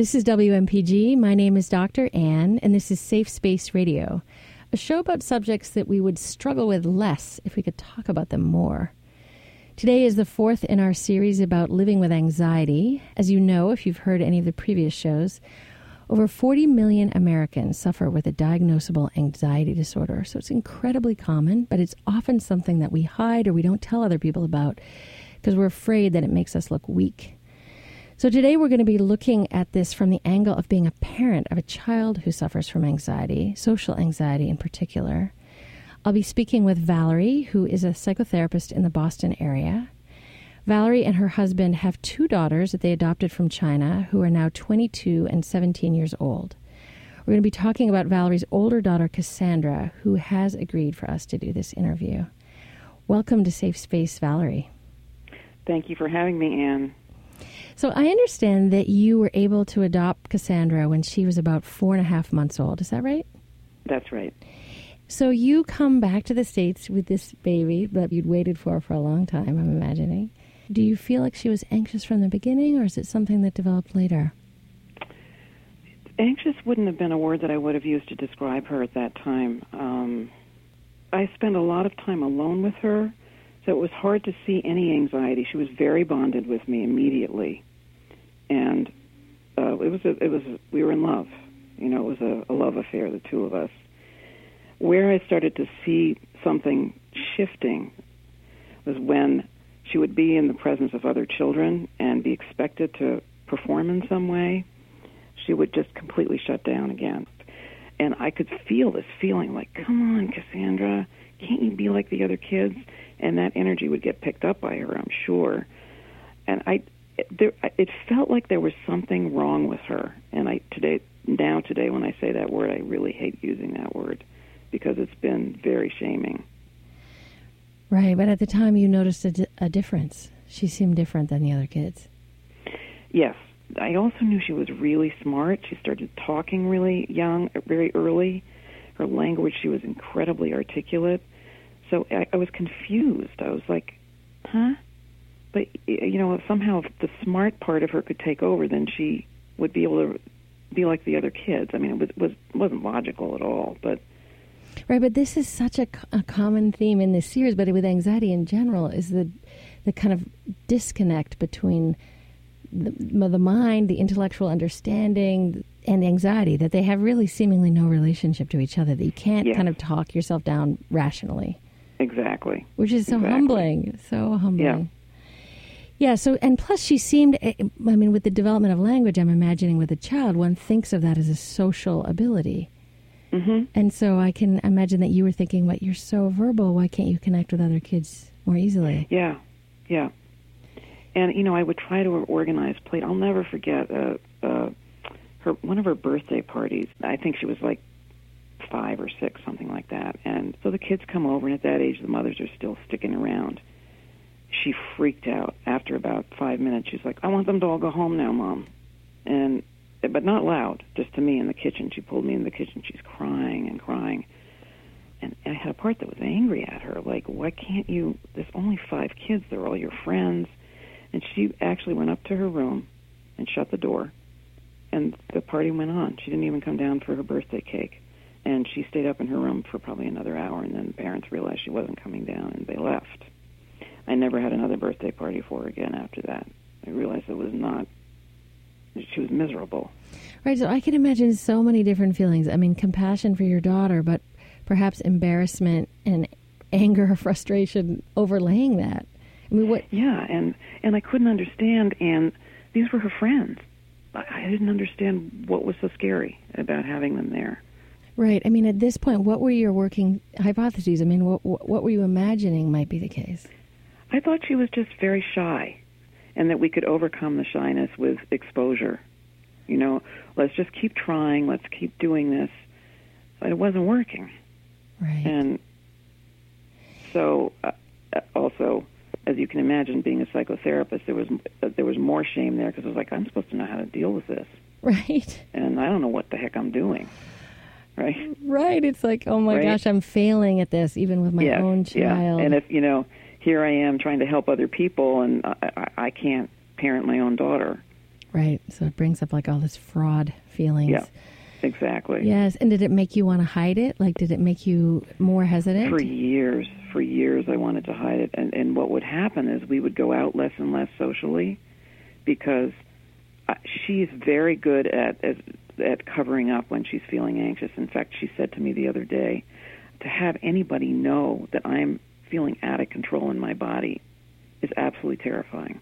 This is WMPG. My name is Dr. Anne, and this is Safe Space Radio, a show about subjects that we would struggle with less if we could talk about them more. Today is the fourth in our series about living with anxiety. As you know, if you've heard any of the previous shows, over 40 million Americans suffer with a diagnosable anxiety disorder. So it's incredibly common, but it's often something that we hide or we don't tell other people about because we're afraid that it makes us look weak. So, today we're going to be looking at this from the angle of being a parent of a child who suffers from anxiety, social anxiety in particular. I'll be speaking with Valerie, who is a psychotherapist in the Boston area. Valerie and her husband have two daughters that they adopted from China who are now 22 and 17 years old. We're going to be talking about Valerie's older daughter, Cassandra, who has agreed for us to do this interview. Welcome to Safe Space, Valerie. Thank you for having me, Anne. So I understand that you were able to adopt Cassandra when she was about four and a half months old. Is that right? That's right. So you come back to the States with this baby that you'd waited for for a long time, I'm imagining. Do you feel like she was anxious from the beginning, or is it something that developed later? Anxious wouldn't have been a word that I would have used to describe her at that time. Um, I spent a lot of time alone with her, so it was hard to see any anxiety. She was very bonded with me immediately and uh, it was a, it was we were in love. You know, it was a, a love affair, the two of us. Where I started to see something shifting was when she would be in the presence of other children and be expected to perform in some way. She would just completely shut down again. And I could feel this feeling like, come on, Cassandra, can't you be like the other kids? And that energy would get picked up by her, I'm sure. And I, there, it felt like there was something wrong with her. And I today, now today, when I say that word, I really hate using that word because it's been very shaming. Right, but at the time you noticed a, a difference. She seemed different than the other kids. Yes, I also knew she was really smart. She started talking really young, very early. Her language, she was incredibly articulate. So I, I was confused. I was like, huh? But you know, if somehow if the smart part of her could take over, then she would be able to be like the other kids. I mean, it was, was wasn't logical at all, but. Right, but this is such a, a common theme in this series, but with anxiety in general, is the the kind of disconnect between the, the mind, the intellectual understanding, and anxiety that they have really seemingly no relationship to each other. That you can't yes. kind of talk yourself down rationally. Exactly. Which is so exactly. humbling. So humbling. Yeah. Yeah, so and plus she seemed eh, I mean with the development of language I'm imagining with a child one thinks of that as a social ability. Mm-hmm. And so I can imagine that you were thinking, "What you're so verbal, why can't you connect with other kids more easily?" Yeah. Yeah. And you know, I would try to organize play. I'll never forget uh uh her one of her birthday parties. I think she was like 5 or 6 something like that. And so the kids come over and at that age the mothers are still sticking around she freaked out after about five minutes. She's like, "I want them to all go home now, mom," and but not loud, just to me in the kitchen. She pulled me in the kitchen. She's crying and crying, and I had a part that was angry at her, like, "Why can't you? There's only five kids. They're all your friends." And she actually went up to her room and shut the door, and the party went on. She didn't even come down for her birthday cake. And she stayed up in her room for probably another hour, and then the parents realized she wasn't coming down, and they left I never had another birthday party for her again after that. I realized it was not. She was miserable. Right. So I can imagine so many different feelings. I mean, compassion for your daughter, but perhaps embarrassment and anger or frustration overlaying that. I mean, what? Yeah, and and I couldn't understand. And these were her friends. I didn't understand what was so scary about having them there. Right. I mean, at this point, what were your working hypotheses? I mean, what what were you imagining might be the case? I thought she was just very shy and that we could overcome the shyness with exposure. You know, let's just keep trying, let's keep doing this. But it wasn't working. Right. And so uh, also as you can imagine being a psychotherapist there was uh, there was more shame there because I was like I'm supposed to know how to deal with this. Right. And I don't know what the heck I'm doing. Right? Right. It's like, oh my right? gosh, I'm failing at this even with my yeah, own child. Yeah. And if, you know, here I am trying to help other people, and I, I, can't parent my own daughter. Right. So it brings up like all this fraud feelings. Yeah. Exactly. Yes. And did it make you want to hide it? Like, did it make you more hesitant? For years, for years, I wanted to hide it. And, and what would happen is we would go out less and less socially because uh, she's very good at, at at covering up when she's feeling anxious. In fact, she said to me the other day, to have anybody know that I'm feeling out of control in my body is absolutely terrifying.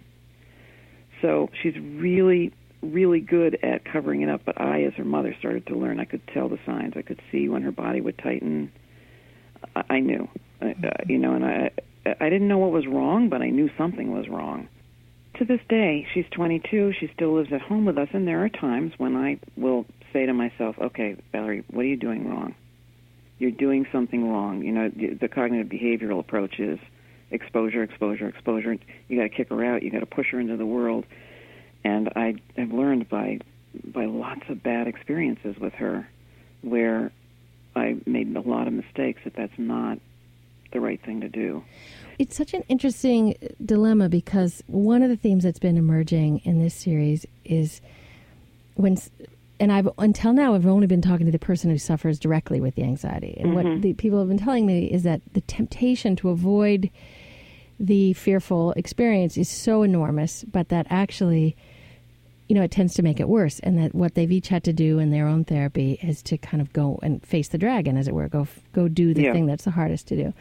So she's really, really good at covering it up. But I, as her mother, started to learn. I could tell the signs. I could see when her body would tighten. I, I knew, uh, you know, and I, I didn't know what was wrong, but I knew something was wrong. To this day, she's 22. She still lives at home with us, and there are times when I will say to myself, "Okay, Valerie, what are you doing wrong? You're doing something wrong." You know, the cognitive behavioral approach is exposure, exposure, exposure. You got to kick her out. You got to push her into the world. And I have learned by by lots of bad experiences with her, where I made a lot of mistakes. That that's not the right thing to do. It's such an interesting dilemma because one of the themes that's been emerging in this series is when and I've until now I've only been talking to the person who suffers directly with the anxiety. And mm-hmm. what the people have been telling me is that the temptation to avoid the fearful experience is so enormous, but that actually, you know, it tends to make it worse. And that what they've each had to do in their own therapy is to kind of go and face the dragon, as it were, go go do the yeah. thing that's the hardest to do,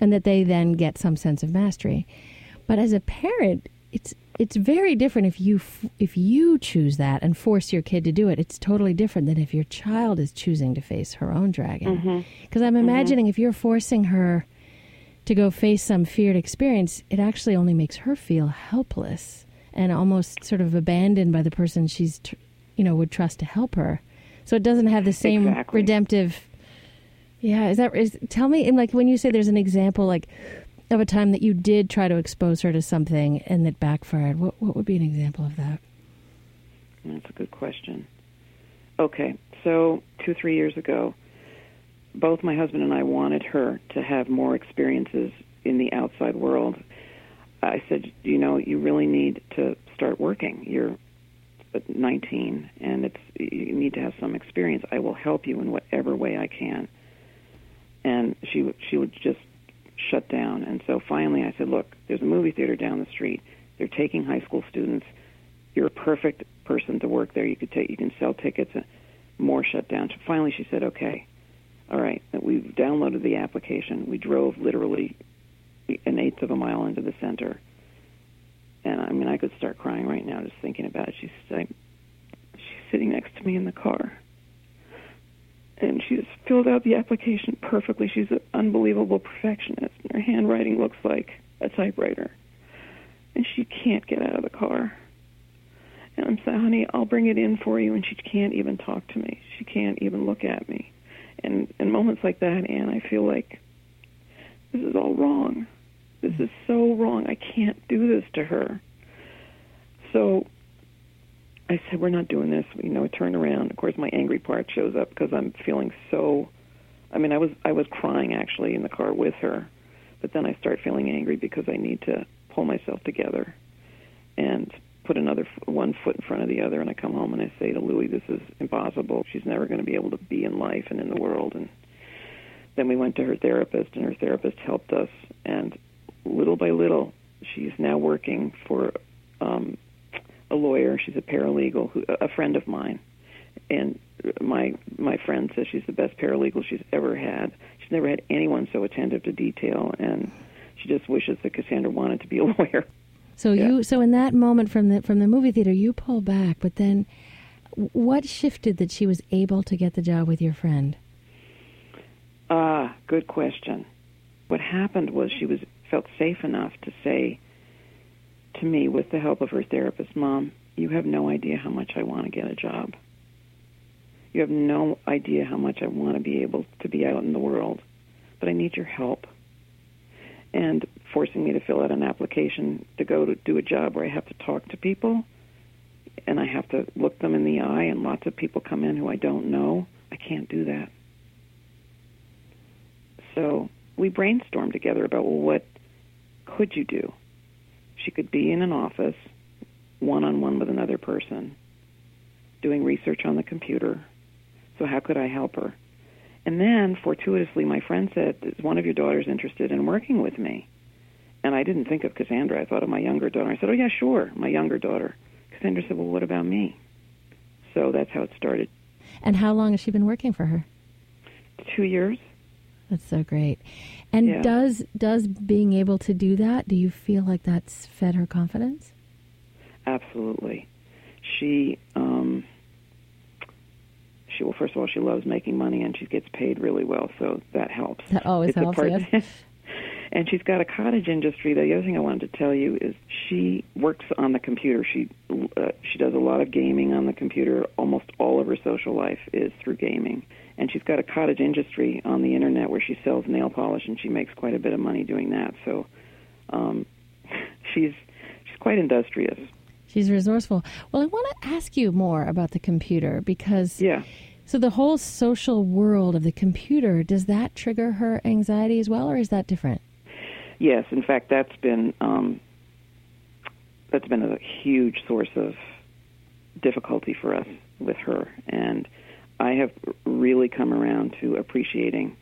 and that they then get some sense of mastery. But as a parent, it's it's very different if you if you choose that and force your kid to do it. It's totally different than if your child is choosing to face her own dragon. Because mm-hmm. I'm mm-hmm. imagining mm-hmm. if you're forcing her to go face some feared experience, it actually only makes her feel helpless and almost sort of abandoned by the person she's you know would trust to help her. So it doesn't have the same exactly. redemptive. Yeah, is that is? Tell me, and like when you say there's an example, like of a time that you did try to expose her to something and that backfired. What what would be an example of that? That's a good question. Okay, so two three years ago, both my husband and I wanted her to have more experiences in the outside world. I said, you know, you really need to start working. You're 19, and it's you need to have some experience. I will help you in whatever way I can. And she she would just shut down. And so finally I said, look, there's a movie theater down the street. They're taking high school students. You're a perfect person to work there. You could take, you can sell tickets. And more shut down. So finally she said, okay, all right. We downloaded the application. We drove literally an eighth of a mile into the center. And I mean, I could start crying right now just thinking about it. She's like, she's sitting next to me in the car and she's filled out the application perfectly. She's an unbelievable perfectionist. Her handwriting looks like a typewriter. And she can't get out of the car. And I'm saying, honey, I'll bring it in for you. And she can't even talk to me. She can't even look at me. And in moments like that, Anne, I feel like this is all wrong. This is so wrong. I can't do this to her. So I said, "We're not doing this." You know, I turn around. Of course, my angry part shows up because I'm feeling so. I mean, I was I was crying actually in the car with her, but then I start feeling angry because I need to pull myself together and put another one foot in front of the other. And I come home and I say to Louie, "This is impossible. She's never going to be able to be in life and in the world." And then we went to her therapist, and her therapist helped us. And little by little, she's now working for um, a lawyer. She's a paralegal, who, a friend of mine, and my my friend says she's the best paralegal she's ever had. She's never had anyone so attentive to detail, and she just wishes that Cassandra wanted to be a lawyer. So yeah. you so in that moment from the from the movie theater, you pull back, but then what shifted that she was able to get the job with your friend? Ah, good question. What happened was she was felt safe enough to say to me with the help of her therapist, Mom, you have no idea how much I want to get a job. You have no idea how much I want to be able to be out in the world, but I need your help. And forcing me to fill out an application to go to do a job where I have to talk to people and I have to look them in the eye, and lots of people come in who I don't know. I can't do that. So we brainstormed together about well, what could you do? She could be in an office one on one with another person, doing research on the computer. So, how could I help her? And then, fortuitously, my friend said, Is one of your daughters interested in working with me? And I didn't think of Cassandra. I thought of my younger daughter. I said, Oh, yeah, sure, my younger daughter. Cassandra said, Well, what about me? So that's how it started. And how long has she been working for her? Two years. That's so great. And Yeah. does does being able to do that, do you feel like that's fed her confidence? Absolutely. She, um, she well, first of all, she loves making money and she gets paid really well, so that helps. That always It's helps, part- yes. and she's got a cottage industry. The other thing I wanted to tell you is she works on the computer. She uh, she does a lot of gaming on the computer. Almost all of her social life is through gaming. And she's got a cottage industry on the internet where she sells nail polish, and she makes quite a bit of money doing that. So, um, she's she's quite industrious. She's resourceful. Well, I want to ask you more about the computer because Yeah. so the whole social world of the computer, does that trigger her anxiety as well or is that different? Yes, in fact, that's been um, that's been a huge source of difficulty for us with her, and I have really come around to appreciating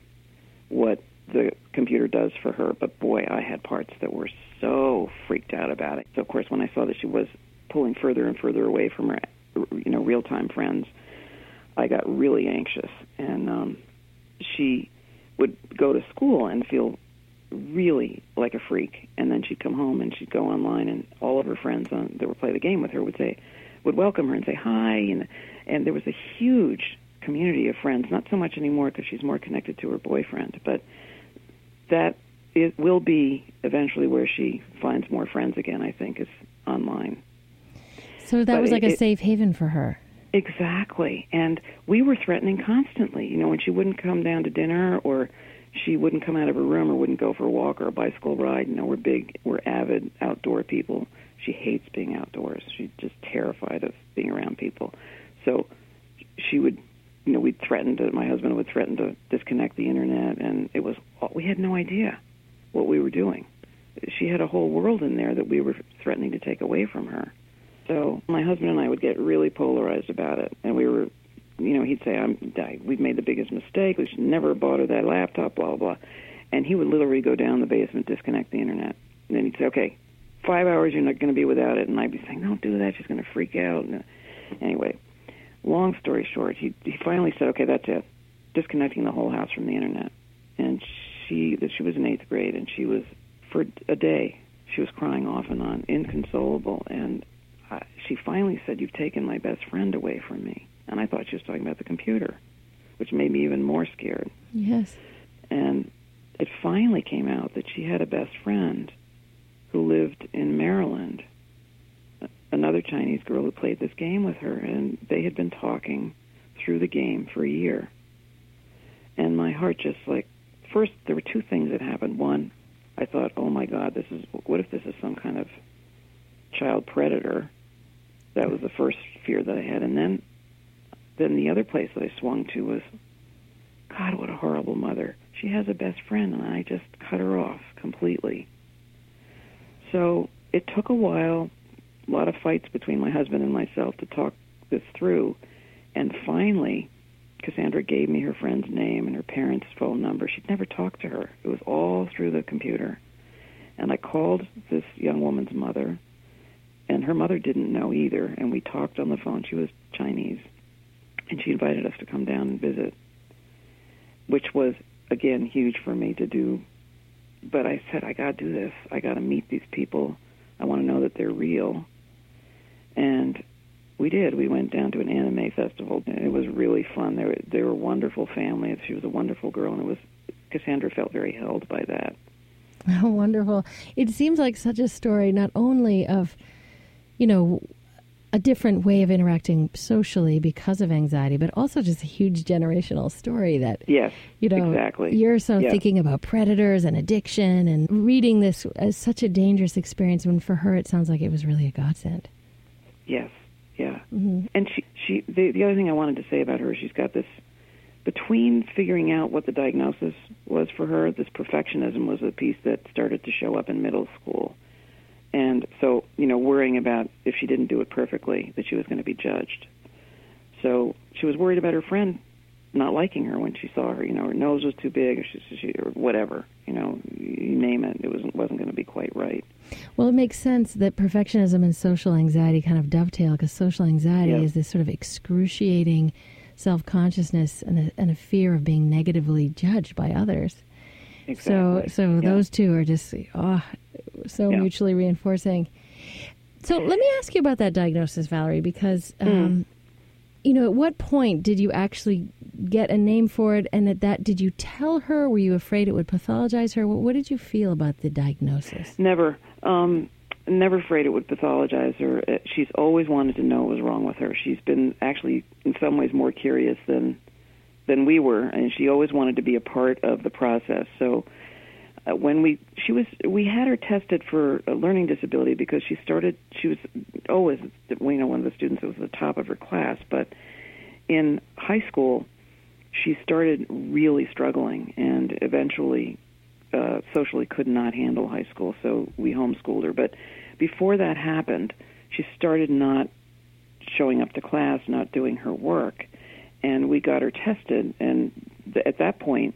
what the computer does for her. But boy, I had parts that were so freaked out about it. So of course, when I saw that she was pulling further and further away from her, you know, real-time friends, I got really anxious, and um, she would go to school and feel really like a freak and then she'd come home and she'd go online and all of her friends on, that would play the game with her would say would welcome her and say hi and and there was a huge community of friends not so much anymore because she's more connected to her boyfriend but that it will be eventually where she finds more friends again i think is online So that But was like a safe haven for her. Exactly. And we were threatening constantly. You know, when she wouldn't come down to dinner or she wouldn't come out of her room or wouldn't go for a walk or a bicycle ride. You know, we're big, we're avid outdoor people. She hates being outdoors. She's just terrified of being around people. So she would, you know, we'd threaten to, my husband would threaten to disconnect the internet, and it was, we had no idea what we were doing. She had a whole world in there that we were threatening to take away from her. So my husband and I would get really polarized about it, and we were, you know, he'd say, "I'm, I, we've made the biggest mistake. We should never have bought her that laptop." Blah blah, blah. and he would literally go down the basement, disconnect the internet, and then he'd say, "Okay, five hours, you're not going to be without it," and I'd be saying, "Don't do that. She's going to freak out." And, uh, anyway, long story short, he he finally said, "Okay, that's it. Disconnecting the whole house from the internet." And she that she was in eighth grade, and she was for a day she was crying off and on, inconsolable, and uh, she finally said, "You've taken my best friend away from me." And I thought she was talking about the computer, which made me even more scared. Yes. And it finally came out that she had a best friend who lived in Maryland, another Chinese girl who played this game with her, and they had been talking through the game for a year. And my heart just like, first, there were two things that happened. One, I thought, oh my God, this is, what if this is some kind of child predator? That was the first fear that I had. And then, then the other place that I swung to was, God, what a horrible mother. She has a best friend, and I just cut her off completely. So it took a while, a lot of fights between my husband and myself to talk this through. And finally, Cassandra gave me her friend's name and her parents' phone number. She'd never talked to her, it was all through the computer. And I called this young woman's mother, and her mother didn't know either. And we talked on the phone. She was Chinese. And she invited us to come down and visit which was again huge for me to do. But I said, I got to do this. I got to meet these people. I want to know that they're real. And we did. We went down to an anime festival. And it was really fun. They were they were a wonderful family. She was a wonderful girl, and it was Cassandra felt very held by that. Wonderful. It seems like such a story, not only of, you know, a different way of interacting socially because of anxiety, but also just a huge generational story that, Yes, you know, exactly. you're so Yeah. thinking about predators and addiction and reading this as such a dangerous experience when for her it sounds like it was really a godsend. Yes, yeah. hmm And she, she, the, the other thing I wanted to say about her, is she's got this between figuring out what the diagnosis was for her. This perfectionism was a piece that started to show up in middle school, and so you know worrying about if she didn't do it perfectly that she was going to be judged. So she was worried about her friend not liking her when she saw her. You know, her nose was too big, or, she, she, or whatever. You know, you name it. It wasn't wasn't going to be quite right. Well, it makes sense that perfectionism and social anxiety kind of dovetail because social anxiety is this sort of excruciating self consciousness and a, and a fear of being negatively judged by others. Exactly. So, so yeah. those two are just oh, so Yeah. mutually reinforcing. So, let me ask you about that diagnosis, Valerie, because Hmm. um, you know, at what point did you actually get a name for it, and at that, did you tell her? Were you afraid it would pathologize her? What, what did you feel about the diagnosis? Never. Um, never afraid it would pathologize her. Uh, She's always wanted to know what was wrong with her. She's been actually, in some ways, more curious than than we were, and she always wanted to be a part of the process. So uh, when we she was we had her tested for a learning disability because she started she was always you know one of the students that was at the top of her class, but in high school she started really struggling and eventually uh, socially could not handle high school, so we homeschooled her. But before that happened, she started not showing up to class, not doing her work, and we got her tested. And th- at that point,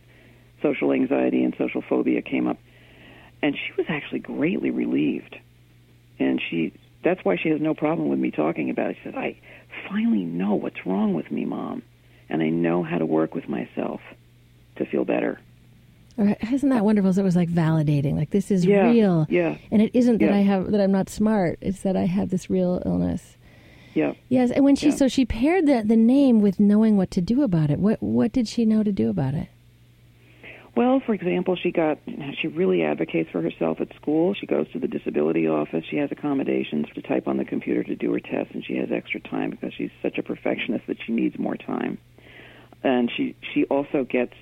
social anxiety and social phobia came up, and she was actually greatly relieved. And she that's why she has no problem with me talking about it. She said, "I finally know what's wrong with me, mom, and I know how to work with myself to feel better." Isn't that wonderful? So it was like validating, like this is Yeah, real, yeah. and it isn't that Yeah. I have that I'm not smart. It's that I have this real illness. Yeah. Yes, and when she Yeah. so she paired the the name with knowing what to do about it. What what did she know to do about it? Well, for example, she got she really advocates for herself at school. She goes to the disability office. She has accommodations to type on the computer to do her tests, and she has extra time because she's such a perfectionist that she needs more time. And she she also gets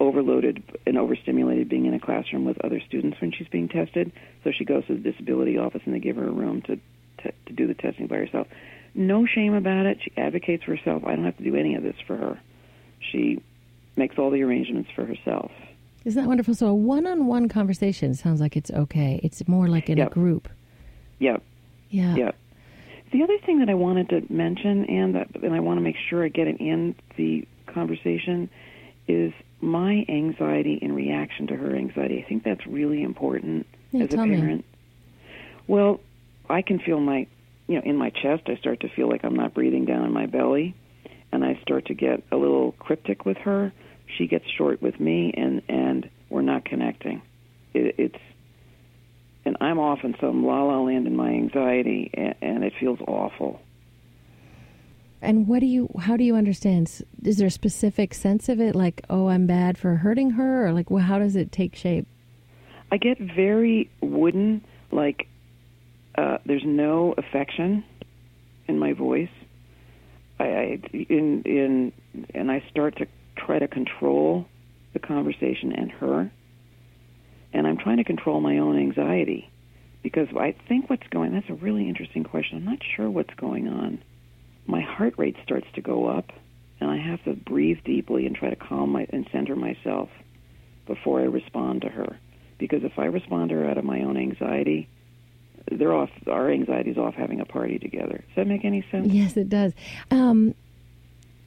overloaded and overstimulated being in a classroom with other students when she's being tested. So she goes to the disability office and they give her a room to to, to do the testing by herself. No shame about it. She advocates for herself. I don't have to do any of this for her. She makes all the arrangements for herself. Isn't that wonderful? So a one-on-one conversation sounds like it's okay. It's more like in Yep. a group. Yep. Yeah. yeah. The other thing that I wanted to mention, and that, and I want to make sure I get it in the conversation, is my anxiety in reaction to her anxiety. I think that's really important Yeah, as a tell me. parent. Well, I can feel my, you know, in my chest. I start to feel like I'm not breathing down in my belly, and I start to get a little cryptic with her. She gets short with me, and and we're not connecting. It, it's and I'm off in some la la land in my anxiety, and, and it feels awful. And what do you? How do you understand? S- Is there a specific sense of it? Like, oh, I'm bad for hurting her, or like, well, how does it take shape? I get very wooden, like uh, there's no affection in my voice. I, I in in and I start to try to control the conversation and her, and I'm trying to control my own anxiety because I think what's going. That's a really interesting question. I'm not sure what's going on. My heart rate starts to go up, and I have to breathe deeply and try to calm my and center myself before I respond to her because if I respond to her out of my own anxiety, they're off. Our anxiety's off having a party together. Does that make any sense? Yes, it does. Um,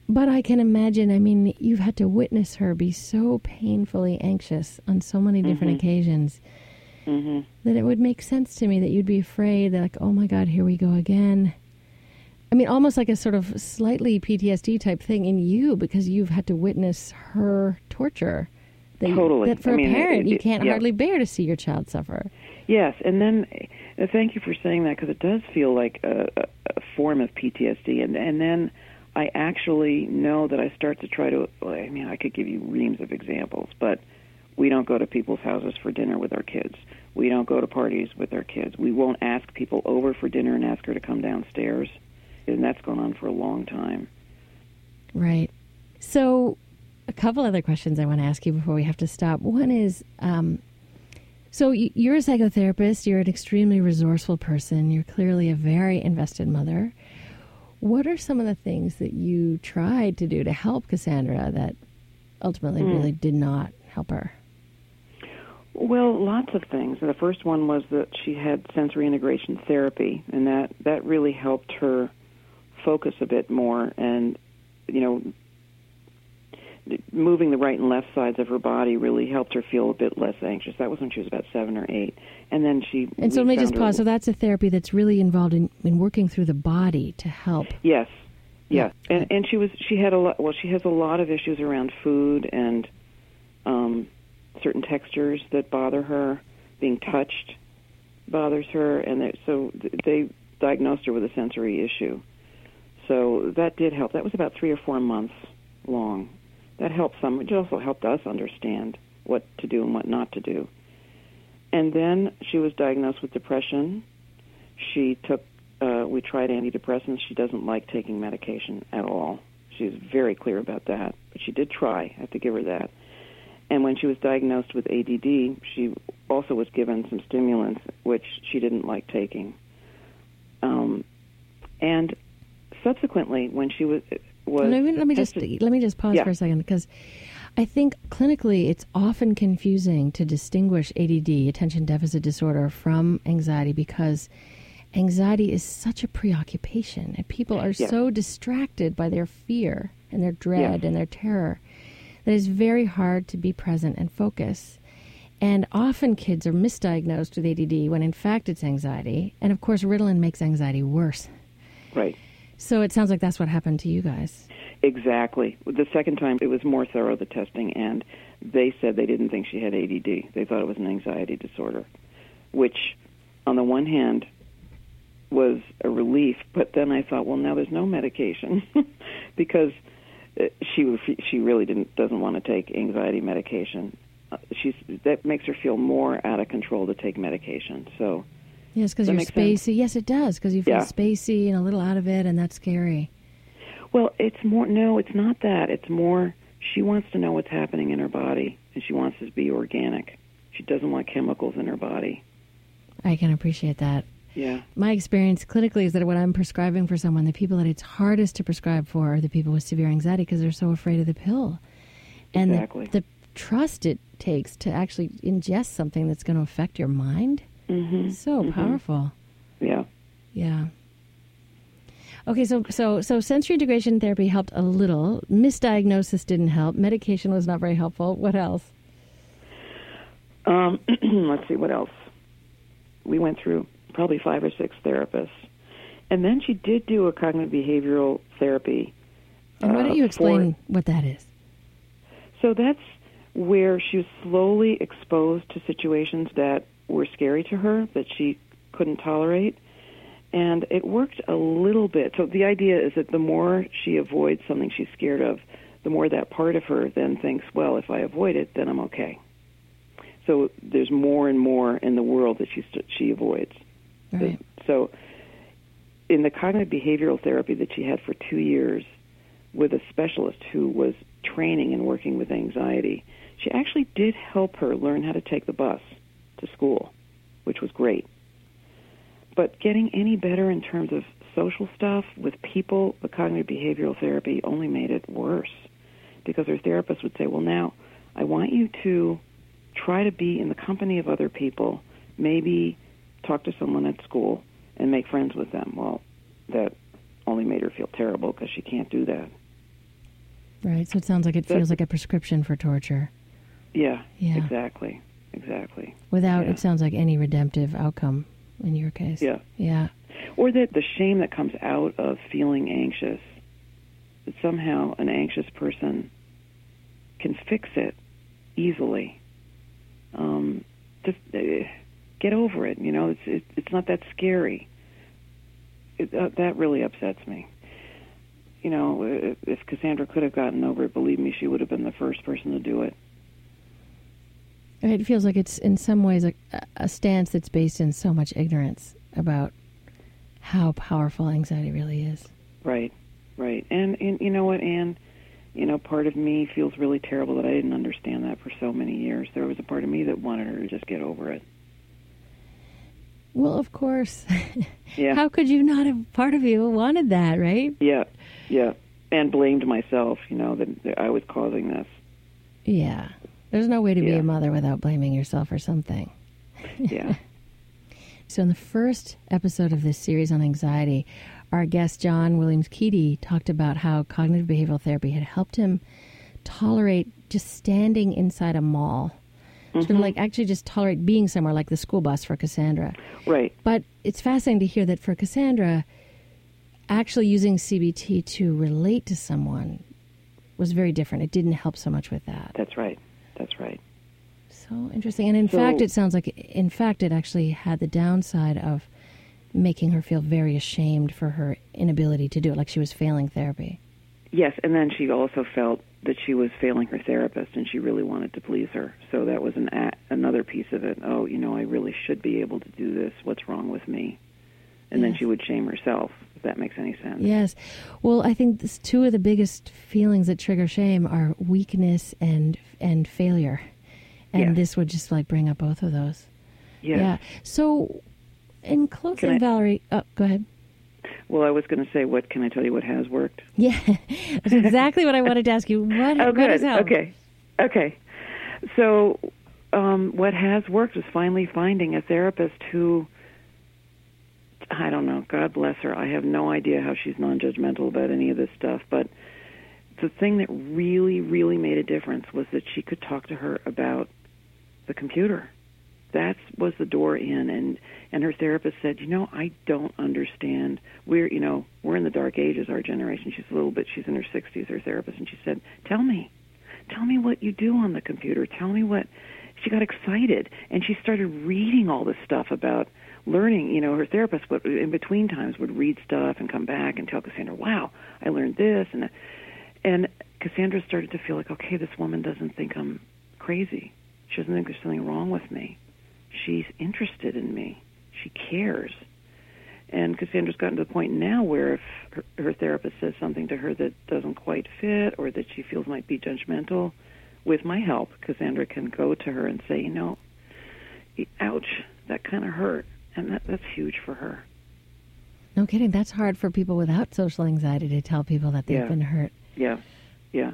but I can imagine. I mean, you've had to witness her be so painfully anxious on so many different Mhm. occasions hmm that it would make sense to me that you'd be afraid that, like, oh my God, here we go again. I mean, almost like a sort of slightly PTSD type thing in you because you've had to witness her torture. That, Totally. that for I mean, a parent, it- you can't yeah. hardly bear to see your child suffer. Yes, and then uh, thank you for saying that because it does feel like a, a, form of PTSD, and and then I actually know that I start to try to. well, I mean, I could give you reams of examples, but we don't go to people's houses for dinner with our kids. We don't go to parties with our kids. We won't ask people over for dinner and ask her to come downstairs, and that's gone on for a long time. Right. So, a couple other questions I want to ask you before we have to stop. One is um, so you're a psychotherapist, you're an extremely resourceful person, you're clearly a very invested mother. What are some of the things that you tried to do to help Cassandra that ultimately Hmm. really did not help her? Well, lots of things. The first one was that she had sensory integration therapy, and that that really helped her focus a bit more, and you know, moving the right and left sides of her body really helped her feel a bit less anxious. That was when she was about seven or eight, and then she. And so let me just her- pause. So that's a therapy that's really involved in, in working through the body to help. Yes, yes, and and she was she had a lot. Well, she has a lot of issues around food and um, certain textures that bother her. Being touched bothers her, and so they diagnosed her with a sensory issue. So that did help. That was about three or four months long. That helped some. It also helped us understand what to do and what not to do. And then she was diagnosed with depression. She took. Uh, we tried antidepressants. She doesn't like taking medication at all. She's very clear about that. But she did try. I have to give her that. And when she was diagnosed with ADD, she also was given some stimulants, which she didn't like taking. Um, and subsequently, when she was was let me, let me just let me just pause Yeah. for a second because I think clinically it's often confusing to distinguish ADD, attention deficit disorder, from anxiety because anxiety is such a preoccupation and people are Yeah. so distracted by their fear and their dread Yeah. and their terror that it's very hard to be present and focus. And often kids are misdiagnosed with ADD when in fact it's anxiety. And of course, Ritalin makes anxiety worse. right. So it sounds like that's what happened to you guys. Exactly. The second time, it was more thorough, the testing, and they said they didn't think she had ADD. They thought it was an anxiety disorder, which, on the one hand, was a relief. But then I thought, well, now there's no medication because uh, she she really didn't doesn't want to take anxiety medication. Uh, She's that makes her feel more out of control to take medication. So Yes, because you're make sense? spacey. Yes, it does, because you feel Yeah. spacey and a little out of it, and that's scary. Well, it's more no, it's not that. It's more she wants to know what's happening in her body and she wants to be organic. She doesn't want chemicals in her body. I can appreciate that. Yeah. My experience clinically is that what I'm prescribing for someone, the people that it's hardest to prescribe for are the people with severe anxiety because they're so afraid of the pill. And the- the, trust it takes to actually ingest something that's going to affect your mind Mhm. so Mhm. powerful. Yeah. Yeah. Okay, so so so sensory integration therapy helped a little. Misdiagnosis didn't help. Medication was not very helpful. What else? Um, let's see what else. We went through probably five or six therapists. And then she did do a cognitive behavioral therapy. And why uh, don't you for- explain what that is? So that's where she was slowly exposed to situations that were scary to her, that she couldn't tolerate. And it worked a little bit. So the idea is that the more she avoids something she's scared of, the more that part of her then thinks, well, if I avoid it, then I'm okay. So there's more and more in the world that she she avoids. Right. So, in the cognitive behavioral therapy that she had for two years with a specialist who was training and working with anxiety, she actually did help her learn how to take the bus to school, which was great. But getting any better in terms of social stuff with people, the cognitive behavioral therapy only made it worse because her therapist would say, Well, now I want you to try to be in the company of other people, maybe talk to someone at school and make friends with them. Well, that only made her feel terrible because she can't do that. Right. So it sounds like it That- feels like a prescription for torture. Yeah, Yeah. exactly, exactly. Without Yeah. it sounds like any redemptive outcome in your case. Yeah. Yeah. Or that the shame that comes out of feeling anxious, that somehow an anxious person can fix it easily. Um, just uh, get over it. You know, it's it, it's not that scary. It, uh, that really upsets me. You know, if, if Cassandra could have gotten over it, believe me, she would have been the first person to do it. It feels like it's in some ways a, a stance that's based in so much ignorance about how powerful anxiety really is. Right, right. And, and you know what, Anne? You know, part of me feels really terrible that I didn't understand that for so many years. There was a part of me that wanted her to just get over it. Well, of course. Yeah. How could you not have part of you wanted that, right? Yeah, yeah. And blamed myself, you know, that, that I was causing this. Yeah. There's no way to be a mother without blaming yourself for something. Yeah. So, in the first episode of this series on anxiety, our guest John Williams Keady talked about how cognitive behavioral therapy had helped him tolerate just standing inside a mall. Sort of mm-hmm. like actually just tolerate being somewhere like the school bus for Cassandra. right. But it's fascinating to hear that for Cassandra, actually using CBT to relate to someone was very different. It didn't help so much with that. That's right. That's right. So interesting. And in So- fact, it sounds like, in fact, it actually had the downside of making her feel very ashamed for her inability to do it, like she was failing therapy. Yes, and then she also felt that she was failing her therapist, and she really wanted to please her. So that was an a- another piece of it. Oh, you know, I really should be able to do this. What's wrong with me? And then she would shame herself. That makes any sense. Yes. Well, I think this, two of the biggest feelings that trigger shame are weakness and and failure. And Yes. this would just like bring up both of those. Yes. Yeah. So, in closing, I- Valerie, oh, go ahead. Well, I was going to say, what can I tell you? What has worked? Yeah, that's exactly what I wanted to ask you. What, Oh, what good. has helped? Okay. Okay. So, um, what has worked was finally finding a therapist who, I don't know, God bless her. I have no idea how she's non judgmental about any of this stuff, but the thing that really, really made a difference was that she could talk to her about the computer. That was the door in, and and her therapist said, you know, I don't understand. We're you know we're in the dark ages, our generation. She's a little bit. She's in her sixties. Her therapist, and she said, tell me, tell me what you do on the computer. Tell me what. She got excited, and she started reading all this stuff about learning. You know, her therapist would in between times would read stuff and come back and tell Cassandra, wow, I learned this, and and Cassandra started to feel like, okay, this woman doesn't think I'm crazy. She doesn't think there's something wrong with me. She's interested in me. She cares. And Cassandra's gotten to the point now where if her, her therapist says something to her that doesn't quite fit or that she feels might be judgmental, with my help, Cassandra can go to her and say, you know, ouch, that kind of hurt. And that, that's huge for her. No kidding. That's hard for people without social anxiety to tell people that they've Yeah. been hurt. Yeah, yeah.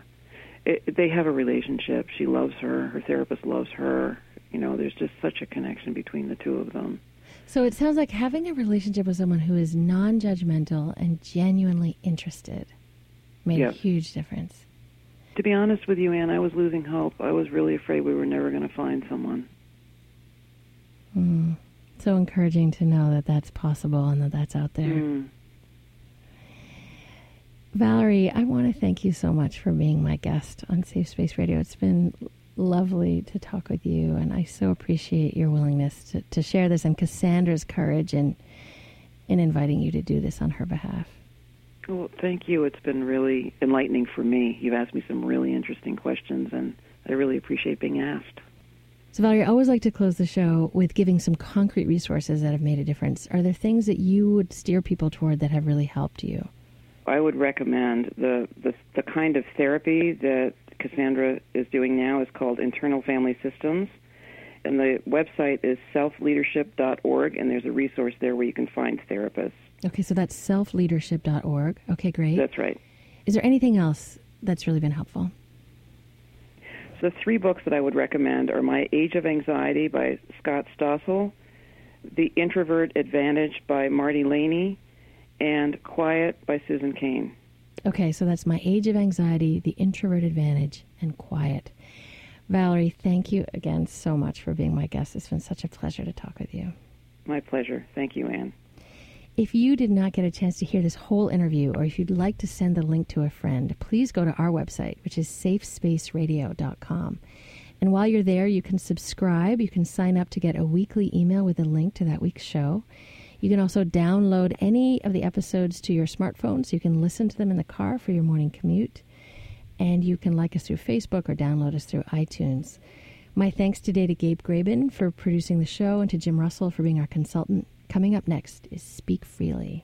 It, they have a relationship. She loves her. Her therapist loves her. You know, there's just such a connection between the two of them. So it sounds like having a relationship with someone who is non judgmental and genuinely interested made a huge difference. To be honest with you, Anne, I was losing hope. I was really afraid we were never going to find someone. So encouraging to know that that's possible and that that's out there. Mm. Valerie, I want to thank you so much for being my guest on Safe Space Radio. It's been lovely to talk with you, and I so appreciate your willingness to, to share this and Cassandra's courage in, in inviting you to do this on her behalf. Well, thank you. It's been really enlightening for me. You've asked me some really interesting questions, and I really appreciate being asked. So, Valerie, I always like to close the show with giving some concrete resources that have made a difference. Are there things that you would steer people toward that have really helped you? I would recommend the, the the kind of therapy that Cassandra is doing now is called internal family systems. And the website is selfleadership.org, and there's a resource there where you can find therapists. Okay, so that's selfleadership.org. Okay, great. That's right. Is there anything else that's really been helpful? The three books that I would recommend are My Age of Anxiety by Scott Stossel, The Introvert Advantage by Marti Laney, and Quiet by Susan Cain. Okay, so that's My Age of Anxiety, The Introvert Advantage, and Quiet. Valerie, thank you again so much for being my guest. It's been such a pleasure to talk with you. My pleasure. Thank you, Anne. If you did not get a chance to hear this whole interview, or if you'd like to send the link to a friend, please go to our website, which is safespaceradio.com. And while you're there, you can subscribe. You can sign up to get a weekly email with a link to that week's show. You can also download any of the episodes to your smartphone so you can listen to them in the car for your morning commute. And you can like us through Facebook or download us through iTunes. My thanks today to Gabe Graben for producing the show and to Jim Russell for being our consultant. Coming up next is Speak Freely.